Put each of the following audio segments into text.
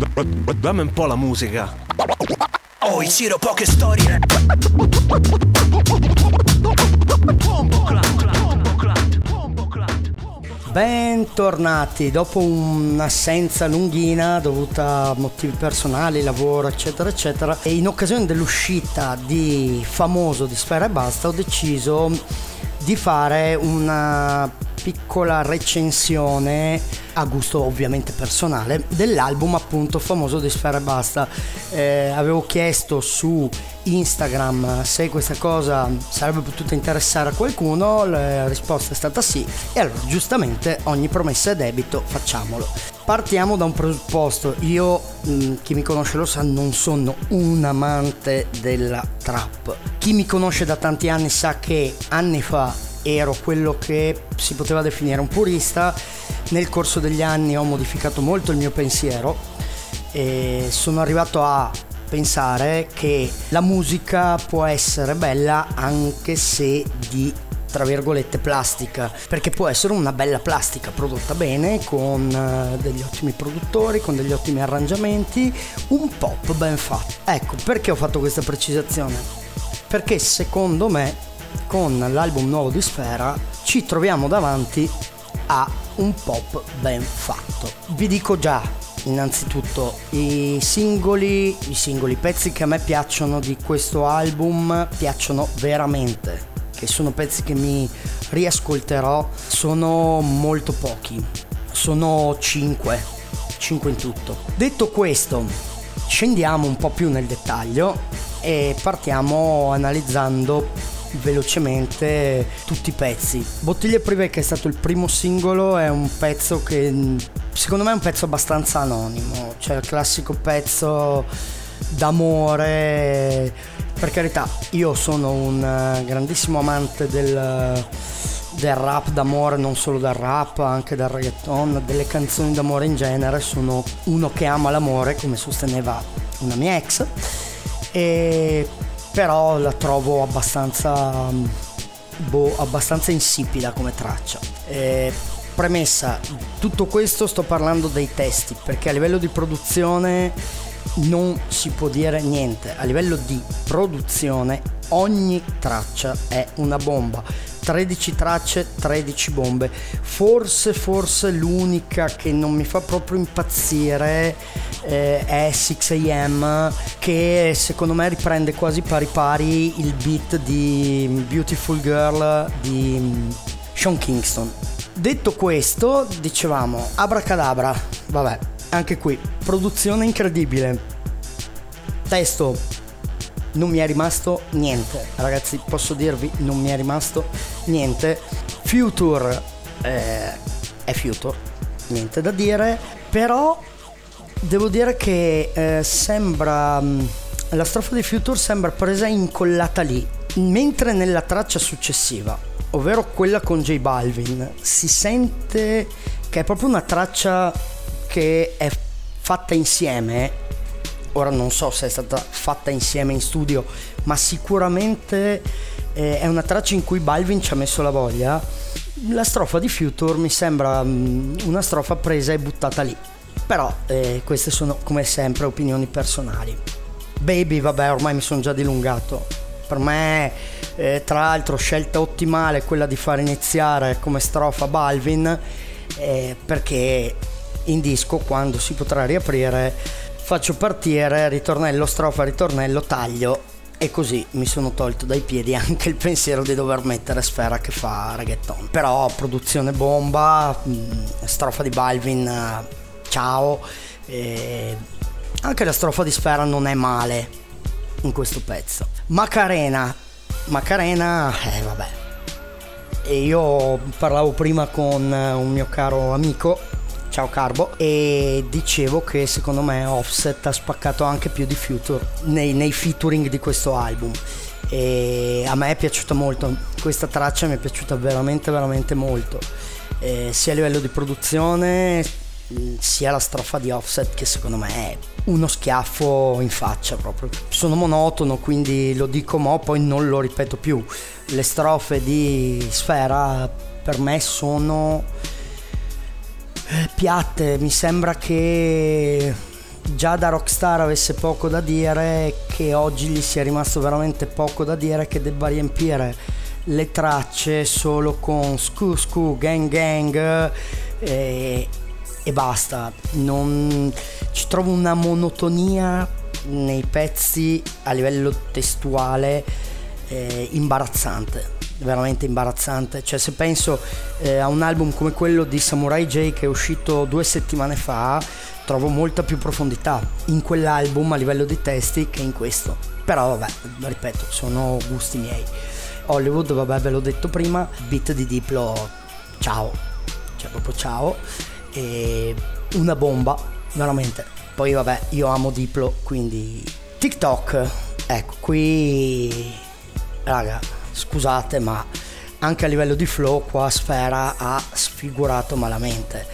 Dammi un po' la musica. Oh, Ciro, poche storie. Bentornati, dopo un'assenza lunghina dovuta a motivi personali, lavoro, eccetera, eccetera, e in occasione dell'uscita di Famoso di Sfera e Basta ho deciso di fare una piccola recensione a gusto ovviamente personale dell'album appunto famoso di Sfera e Basta. Eh, avevo chiesto su Instagram se questa cosa sarebbe potuta interessare a qualcuno la risposta è stata sì e allora giustamente ogni promessa è debito facciamolo. Partiamo da un presupposto io mm, chi mi conosce lo sa non sono un amante della trap. Chi mi conosce da tanti anni sa che anni fa ero quello che si poteva definire un purista, nel corso degli anni ho modificato molto il mio pensiero e sono arrivato a pensare che la musica può essere bella anche se di tra virgolette plastica perché può essere una bella plastica prodotta bene con eh, degli ottimi produttori con degli ottimi arrangiamenti un pop ben fatto. Ecco perché ho fatto questa precisazione? Perché secondo me con l'album nuovo di Sfera ci troviamo davanti a un pop ben fatto. Vi dico già, innanzitutto, i singoli, i singoli pezzi che a me piacciono di questo album piacciono veramente, che sono pezzi che mi riascolterò, sono molto pochi, sono 5, 5 in tutto. Detto questo, scendiamo un po' più nel dettaglio e partiamo analizzando velocemente tutti i pezzi. Bottiglie Privé che è stato il primo singolo è un pezzo che secondo me è un pezzo abbastanza anonimo, cioè il classico pezzo d'amore. Per carità, io sono un eh, grandissimo amante del, del rap d'amore, non solo del rap, anche del reggaeton, delle canzoni d'amore in genere, sono uno che ama l'amore, come sosteneva una mia ex. E però la trovo abbastanza, boh, abbastanza insipida come traccia. Eh, premessa, tutto questo sto parlando dei testi, perché a livello di produzione non si può dire niente. A livello di produzione ogni traccia è una bomba 13 tracce, 13 bombe. Forse, forse l'unica che non mi fa proprio impazzire eh, è 6am, che secondo me riprende quasi pari pari il beat di Beautiful Girl di Sean Kingston. Detto questo, dicevamo, abracadabra, vabbè, anche qui, produzione incredibile. Testo non mi è rimasto niente. Ragazzi, posso dirvi, non mi è rimasto niente. Future eh, è Future, niente da dire, però devo dire che eh, sembra... Mm, la strofa di Future sembra presa incollata lì, mentre nella traccia successiva, ovvero quella con J Balvin, si sente che è proprio una traccia che è fatta insieme ora non so se è stata fatta insieme in studio, ma sicuramente eh, è una traccia in cui Balvin ci ha messo la voglia. La strofa di Future mi sembra um, una strofa presa e buttata lì. Però eh, queste sono come sempre opinioni personali. Baby, vabbè, ormai mi sono già dilungato. Per me, eh, tra l'altro, scelta ottimale quella di far iniziare come strofa Balvin, eh, perché in disco, quando si potrà riaprire, faccio partire ritornello, strofa, ritornello, taglio e così mi sono tolto dai piedi anche il pensiero di dover mettere Sfera che fa reggaeton. Però produzione bomba, mm, strofa di Balvin, ciao. E anche la strofa di Sfera non è male in questo pezzo. Macarena, Macarena, eh vabbè. E io parlavo prima con un mio caro amico Ciao Carbo e dicevo che secondo me Offset ha spaccato anche più di Future nei, nei featuring di questo album e a me è piaciuta molto questa traccia mi è piaciuta veramente veramente molto eh, sia a livello di produzione sia la strofa di Offset che secondo me è uno schiaffo in faccia proprio. Sono monotono quindi lo dico mo poi non lo ripeto più. Le strofe di Sfera per me sono Eh, piatte, mi sembra che già da Rockstar avesse poco da dire, che oggi gli sia rimasto veramente poco da dire, che debba riempire le tracce solo con scu scu gang gang e, eh, e basta. Non, ci trovo una monotonia nei pezzi a livello testuale eh, imbarazzante veramente imbarazzante. Cioè, se penso eh, a un album come quello di Samurai J che è uscito due settimane fa, trovo molta più profondità in quell'album a livello di testi che in questo. Però vabbè, ripeto, sono gusti miei. Hollywood, vabbè, ve l'ho detto prima, beat di Diplo, ciao, cioè proprio ciao. E una bomba, veramente. Poi vabbè, io amo Diplo, quindi TikTok, ecco, qui raga, scusate, ma anche a livello di flow qua Sfera ha sfigurato malamente.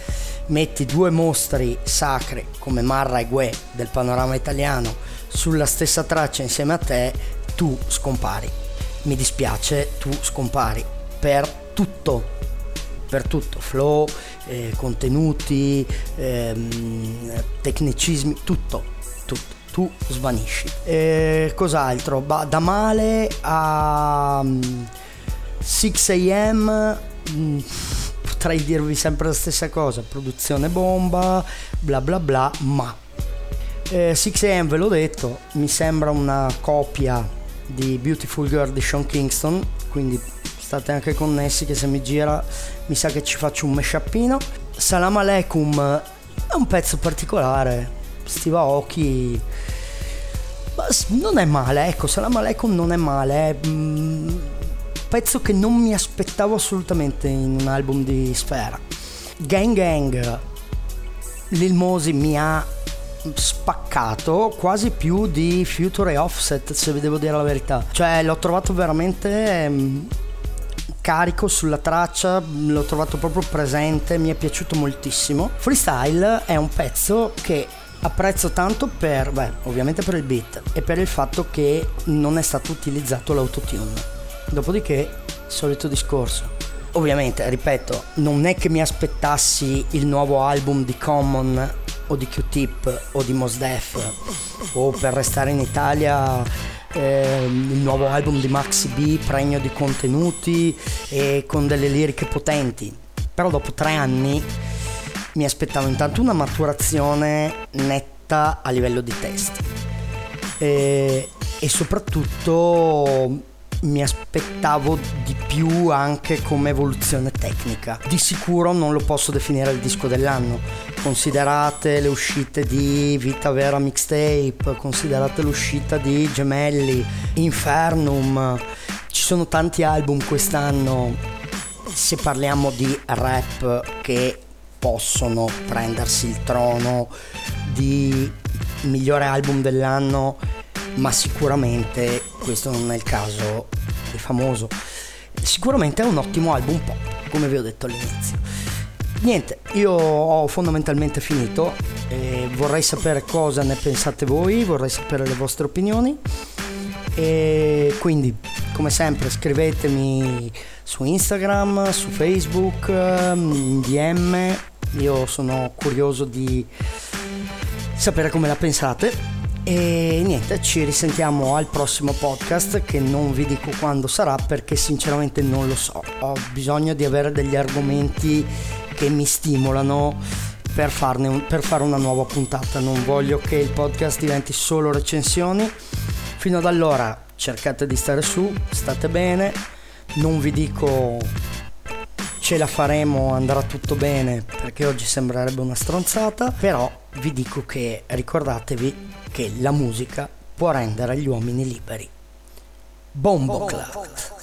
Metti due mostri sacri come Marra e Gue del panorama italiano sulla stessa traccia insieme a te, tu scompari. Mi dispiace, tu scompari per tutto, per tutto, flow, eh, contenuti, ehm, tecnicismi, tutto, tutto tu svanisci. E cos'altro? Bah, da male a 6 am mm, potrei dirvi sempre la stessa cosa, produzione bomba, bla bla bla, ma eh, 6 am ve l'ho detto, mi sembra una copia di Beautiful Girl di Sean Kingston, quindi state anche connessi che se mi gira mi sa che ci faccio un mashupino. Salam Aleikum è un pezzo particolare, Steve Aoki non è male, ecco, Salam Aleikum non è male, è mm, pezzo che non mi aspettavo assolutamente in un album di Sfera. Gang Gang, Lil Mosi mi ha spaccato quasi più di Future e Offset se vi devo dire la verità cioè l'ho trovato veramente mm, carico sulla traccia l'ho trovato proprio presente mi è piaciuto moltissimo Freestyle è un pezzo che apprezzo tanto per, beh, ovviamente per il beat e per il fatto che non è stato utilizzato l'autotune. Dopodiché, solito discorso. Ovviamente, ripeto, non è che mi aspettassi il nuovo album di Common o di Q-Tip o di Mos Def o per restare in Italia eh, il nuovo album di Maxi B pregno di contenuti e con delle liriche potenti. Però dopo tre anni mi aspettavo intanto una maturazione netta a livello di testi e, e soprattutto mi aspettavo di più anche come evoluzione tecnica. Di sicuro non lo posso definire il disco dell'anno. Considerate le uscite di Vita Vera Mixtape, considerate l'uscita di Gemelli, Infernum. Ci sono tanti album quest'anno se parliamo di rap che possono prendersi il trono di migliore album dell'anno, ma sicuramente questo non è il caso di famoso. Sicuramente è un ottimo album pop, come vi ho detto all'inizio. Niente, io ho fondamentalmente finito, vorrei sapere cosa ne pensate voi, vorrei sapere le vostre opinioni e quindi come sempre scrivetemi su Instagram, su Facebook, in DM, io sono curioso di sapere come la pensate. E niente, ci risentiamo al prossimo podcast che non vi dico quando sarà perché sinceramente non lo so. Ho bisogno di avere degli argomenti che mi stimolano per, un, per fare una nuova puntata. Non voglio che il podcast diventi solo recensioni. Fino ad allora cercate di stare su, state bene non vi dico ce la faremo, andrà tutto bene, perché oggi sembrerebbe una stronzata, però vi dico che ricordatevi che la musica può rendere gli uomini liberi. Bombo Club.